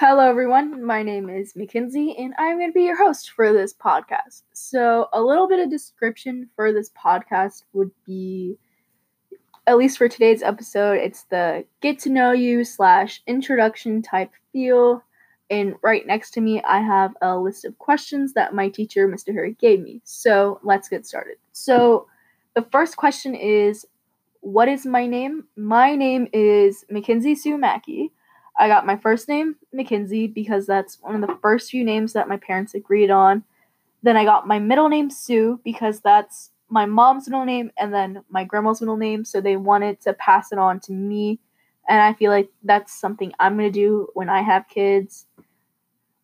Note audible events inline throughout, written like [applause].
Hello, everyone. My name is Mackenzie, and I'm going to be your host for this podcast. So, a little bit of description for this podcast would be, at least for today's episode, it's the get to know you slash introduction type feel. And right next to me, I have a list of questions that my teacher, Mr. Harry, gave me. So, let's get started. So, the first question is What is my name? My name is Mackenzie Sue Mackey. I got my first name, Mackenzie, because that's one of the first few names that my parents agreed on. Then I got my middle name, Sue, because that's my mom's middle name and then my grandma's middle name. So they wanted to pass it on to me. And I feel like that's something I'm going to do when I have kids.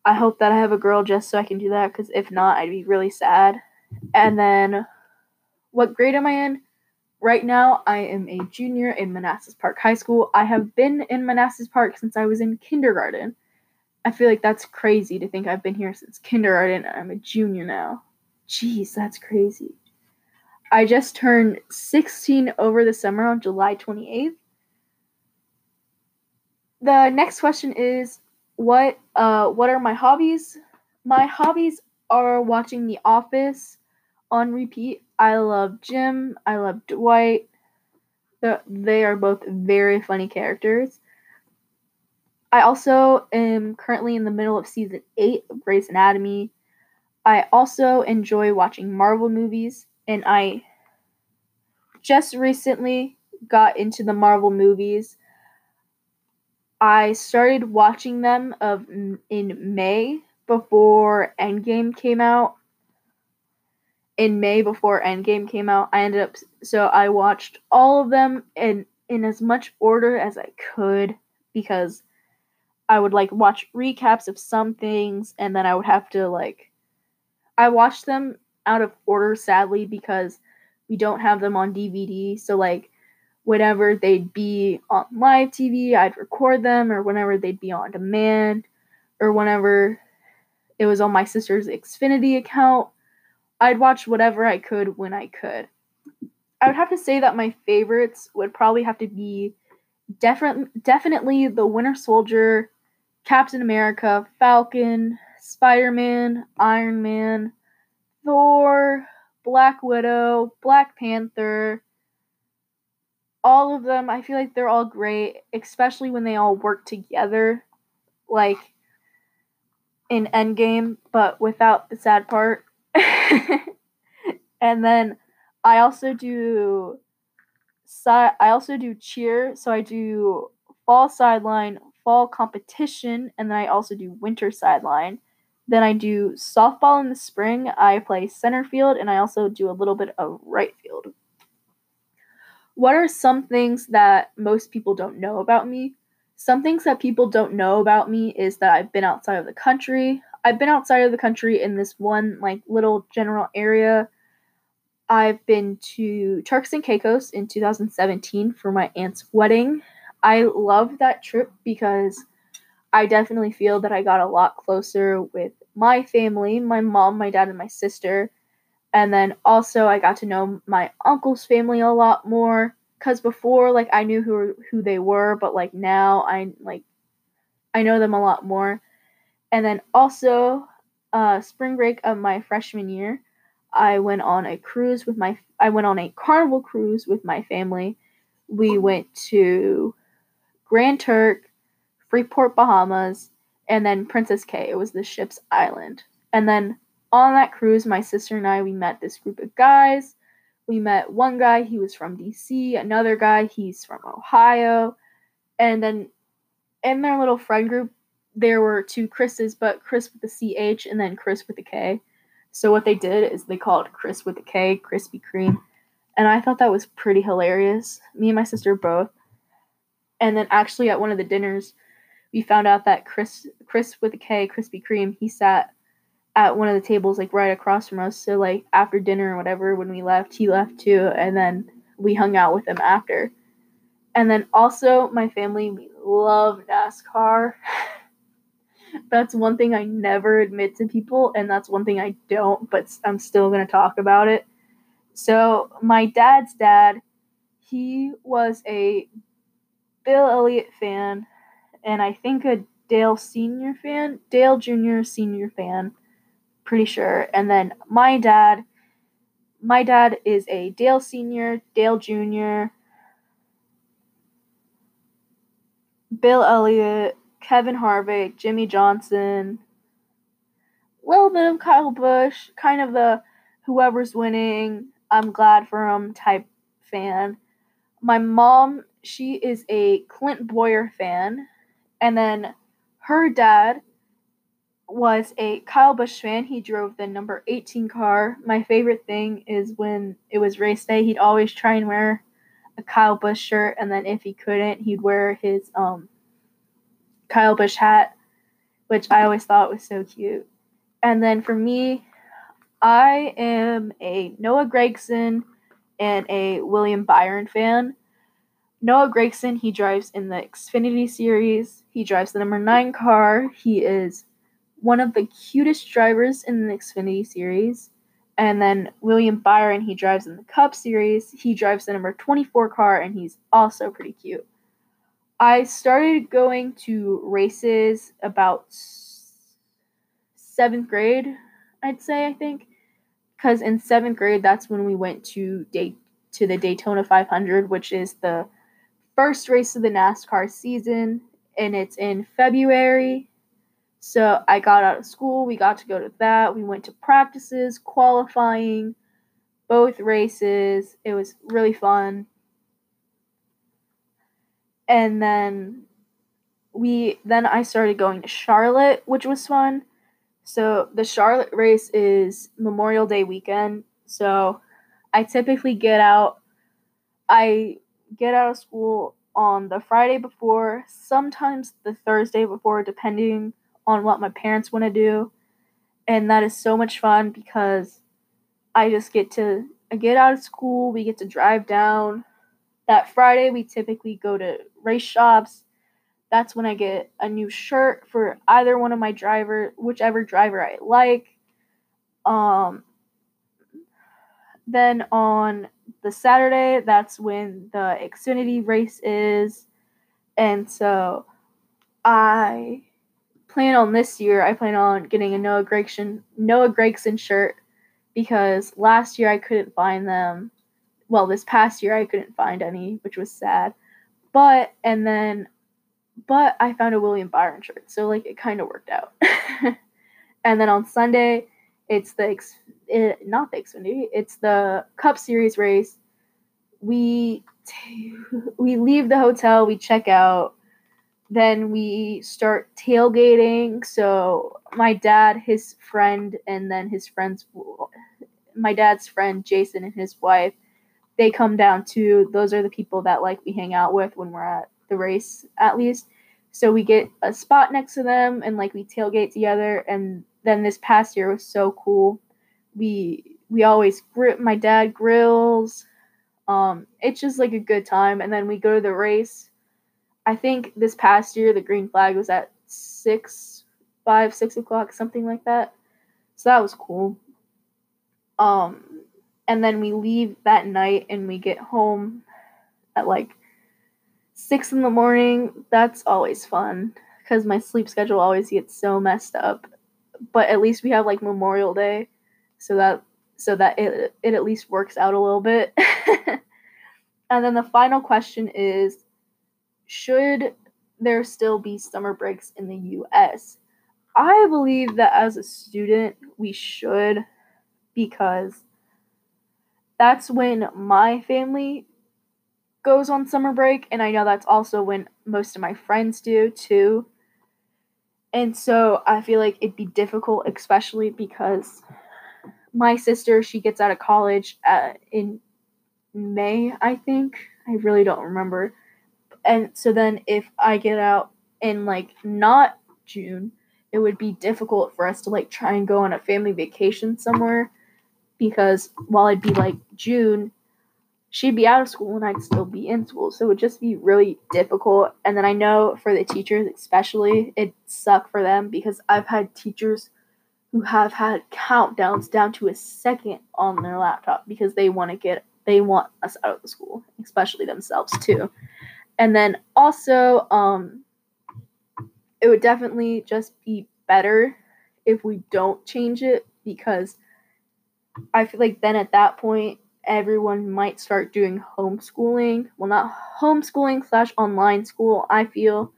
I hope that I have a girl just so I can do that, because if not, I'd be really sad. And then, what grade am I in? Right now, I am a junior in Manassas Park High School. I have been in Manassas Park since I was in kindergarten. I feel like that's crazy to think I've been here since kindergarten and I'm a junior now. Jeez, that's crazy. I just turned 16 over the summer on July 28th. The next question is what uh what are my hobbies? My hobbies are watching The Office on repeat I love Jim. I love Dwight. they are both very funny characters. I also am currently in the middle of season 8 of Grey's Anatomy. I also enjoy watching Marvel movies, and I just recently got into the Marvel movies. I started watching them of in May before Endgame came out in May before Endgame came out. I ended up so I watched all of them in in as much order as I could because I would like watch recaps of some things and then I would have to like I watched them out of order sadly because we don't have them on DVD. So like whenever they'd be on live TV, I'd record them or whenever they'd be on demand or whenever it was on my sister's Xfinity account I'd watch whatever I could when I could. I would have to say that my favorites would probably have to be definitely definitely the Winter Soldier, Captain America, Falcon, Spider-Man, Iron Man, Thor, Black Widow, Black Panther. All of them, I feel like they're all great, especially when they all work together like in Endgame, but without the sad part. [laughs] and then I also do side I also do cheer, so I do fall sideline, fall competition, and then I also do winter sideline. Then I do softball in the spring. I play center field and I also do a little bit of right field. What are some things that most people don't know about me? Some things that people don't know about me is that I've been outside of the country. I've been outside of the country in this one like little general area. I've been to Turks and Caicos in 2017 for my aunt's wedding. I loved that trip because I definitely feel that I got a lot closer with my family, my mom, my dad, and my sister. And then also I got to know my uncle's family a lot more cuz before like I knew who who they were, but like now I like I know them a lot more. And then also, uh, spring break of my freshman year, I went on a cruise with my I went on a carnival cruise with my family. We went to Grand Turk, Freeport, Bahamas, and then Princess Cay. It was the ship's island. And then on that cruise, my sister and I we met this group of guys. We met one guy, he was from DC, another guy, he's from Ohio. And then in their little friend group, there were two Chris's, but Chris with the CH and then Chris with the K. So what they did is they called Chris with the K Krispy Kreme. And I thought that was pretty hilarious. Me and my sister both. And then actually at one of the dinners, we found out that Chris Chris with a K, Krispy Kreme, he sat at one of the tables like right across from us. So like after dinner or whatever, when we left, he left too, and then we hung out with him after. And then also my family, we love NASCAR. [laughs] that's one thing I never admit to people, and that's one thing I don't, but I'm still going to talk about it. So, my dad's dad, he was a Bill Elliott fan, and I think a Dale Senior fan, Dale Junior Senior fan, pretty sure. And then my dad, my dad is a Dale Senior, Dale Junior, Bill Elliott, Kevin Harvick, Jimmie Johnson, a little bit of Kyle Busch, kind of the whoever's winning, I'm glad for him type fan. My mom, she is a Clint Bowyer fan, and then her dad was a Kyle Busch fan. He drove the number 18 car. My favorite thing is when it was race day, he'd always try and wear a Kyle Busch shirt, and then if he couldn't, he'd wear his um, Kyle Busch hat, which I always thought was so cute. And then for me, I am a Noah Gragson and a William Byron fan. Noah Gragson, he drives in the Xfinity series. He drives the number nine car. He is one of the cutest drivers in the Xfinity series. And then William Byron, he drives in the Cup series. He drives the number 24 car, and he's also pretty cute. I started going to races about seventh grade, I'd say, I think. Because in seventh grade, that's when we went to day to the Daytona 500, which is the first race of the NASCAR season, and it's in February. So I got out of school, we got to go to that. We went to practices, qualifying, both races. It was really fun. And then we then I started going to Charlotte, which was fun. So the Charlotte race is Memorial Day weekend. So I typically get out I get out of school on the Friday before, sometimes the Thursday before depending on what my parents want to do. And that is so much fun because I just get to I get out of school, we get to drive down. That Friday we typically go to race shops that's when I get a new shirt for either one of my driver, whichever driver I like. Um, then on the Saturday, that's when the Xfinity race is. And so I plan on this year, I plan on getting a Noah Gragson Noah Gragson shirt because last year I couldn't find them. Well, this past year I couldn't find any, which was sad. But and then but I found a William Byron shirt, so like it kind of worked out. [laughs] and then on Sunday, it's the it, not the Xfinity, it's the Cup Series race. We t- we leave the hotel, we check out, then we start tailgating. So my dad, his friend, and then his friend's my dad's friend Jason and his wife, they come down to Those are the people that like we hang out with when we're at the race at least. So we get a spot next to them and like we tailgate together. And then this past year was so cool. We we always grip my dad grills. Um, it's just like a good time. And then we go to the race. I think this past year the green flag was at six, five, six o'clock, something like that. So that was cool. Um, and then we leave that night and we get home at like six in the morning, that's always fun because my sleep schedule always gets so messed up. But at least we have like Memorial Day, so that so that it it at least works out a little bit. [laughs] and then the final question is should there still be summer breaks in the US? I believe that as a student we should because that's when my family goes on summer break, and I know that's also when most of my friends do too. And so I feel like it'd be difficult, especially because my sister she gets out of college uh, in May, I think. I really don't remember. And so then if I get out in like not June, it would be difficult for us to like try and go on a family vacation somewhere because while it'd be like June, she'd be out of school and I'd still be in school. So it would just be really difficult. And then I know for the teachers, especially, it sucked for them because I've had teachers who have had countdowns down to a second on their laptop because they want to get they want us out of the school, especially themselves too. And then also, um, it would definitely just be better if we don't change it because I feel like then at that point everyone might start doing homeschooling. Well, not homeschooling slash online school. I feel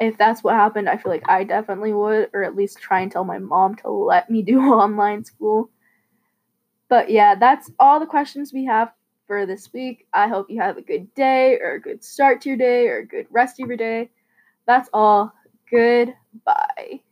if that's what happened, I feel like I definitely would, or at least try and tell my mom to let me [laughs] do online school. But yeah, that's all the questions we have for this week. I hope you have a good day, or a good start to your day, or a good rest of your day. That's all. Goodbye.